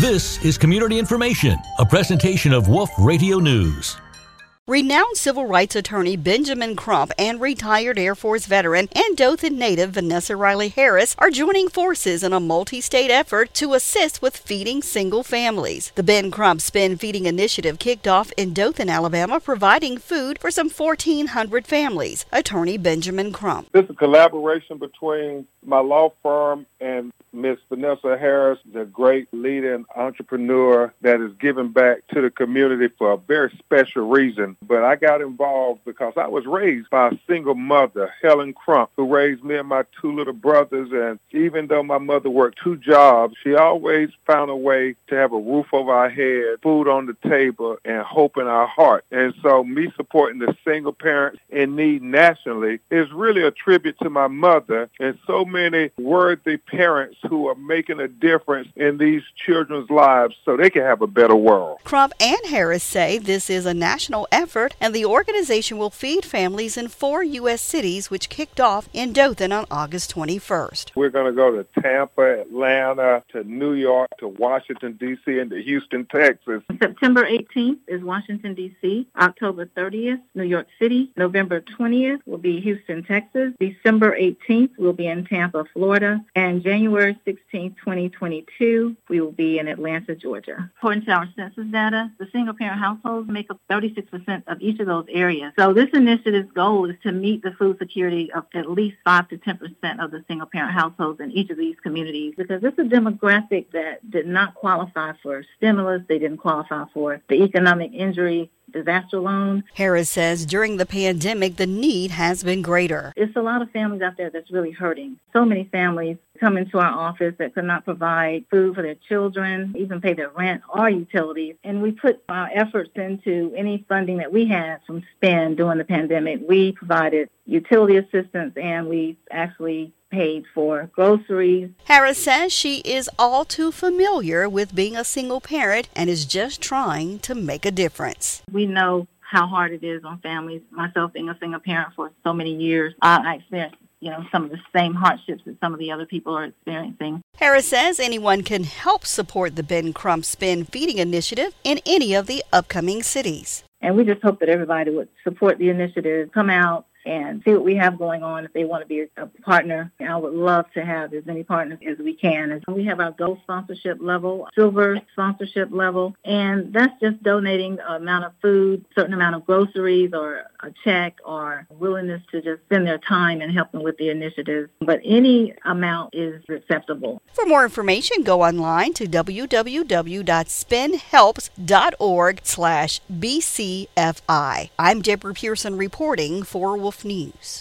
This is Community Information, a presentation of Wolf Radio News. Renowned civil rights attorney Benjamin Crump and retired Air Force veteran and Dothan native Vanessa Riley Harris are joining forces in a multi state effort to assist with feeding single families. The Ben Crump Spin Feeding Initiative kicked off in Dothan, Alabama, providing food for some 1,400 families. Attorney Benjamin Crump. This is a collaboration between my law firm and Miss Vanessa Harris, the great leader and entrepreneur that is giving back to the community for a very special reason. But I got involved because I was raised by a single mother, Helen Crump, who raised me and my two little brothers. And even though my mother worked two jobs, she always found a way to have a roof over our head, food on the table, and hope in our heart. And so me supporting the single parents in need nationally is really a tribute to my mother and so many worthy parents who are making a difference in these children's lives so they can have a better world. Crump and Harris say this is a national effort and the organization will feed families in four U.S. cities, which kicked off in Dothan on August 21st. We're going to go to Tampa, Atlanta, to New York, to Washington, D.C., and to Houston, Texas. September 18th is Washington, D.C., October 30th, New York City, November 20th will be Houston, Texas, December 18th will be in Tampa, Florida, and January January 16, 2022, we will be in Atlanta, Georgia. According to our census data, the single parent households make up 36% of each of those areas. So this initiative's goal is to meet the food security of at least 5 to 10% of the single parent households in each of these communities because this is a demographic that did not qualify for stimulus. They didn't qualify for the economic injury disaster loan. Harris says during the pandemic, the need has been greater. It's a lot of families out there that's really hurting. So many families come into our office that could not provide food for their children, even pay their rent or utilities. And we put our efforts into any funding that we had from SPIN during the pandemic. We provided utility assistance and we actually paid for groceries. Harris says she is all too familiar with being a single parent and is just trying to make a difference. We know how hard it is on families. Myself being a single parent for so many years, I experienced you know some of the same hardships that some of the other people are experiencing. Harris says anyone can help support the Ben Crump Spin Feeding Initiative in any of the upcoming cities. And we just hope that everybody would support the initiative, come out, and see what we have going on if they want to be a partner. I would love to have as many partners as we can. And we have our gold sponsorship level, silver sponsorship level, and that's just donating an amount of food, certain amount of groceries or a check or willingness to just spend their time and help them with the initiative. But any amount is acceptable. For more information, go online to www.spinhelps.org slash BCFI. I'm Deborah Pearson reporting for Wolf News.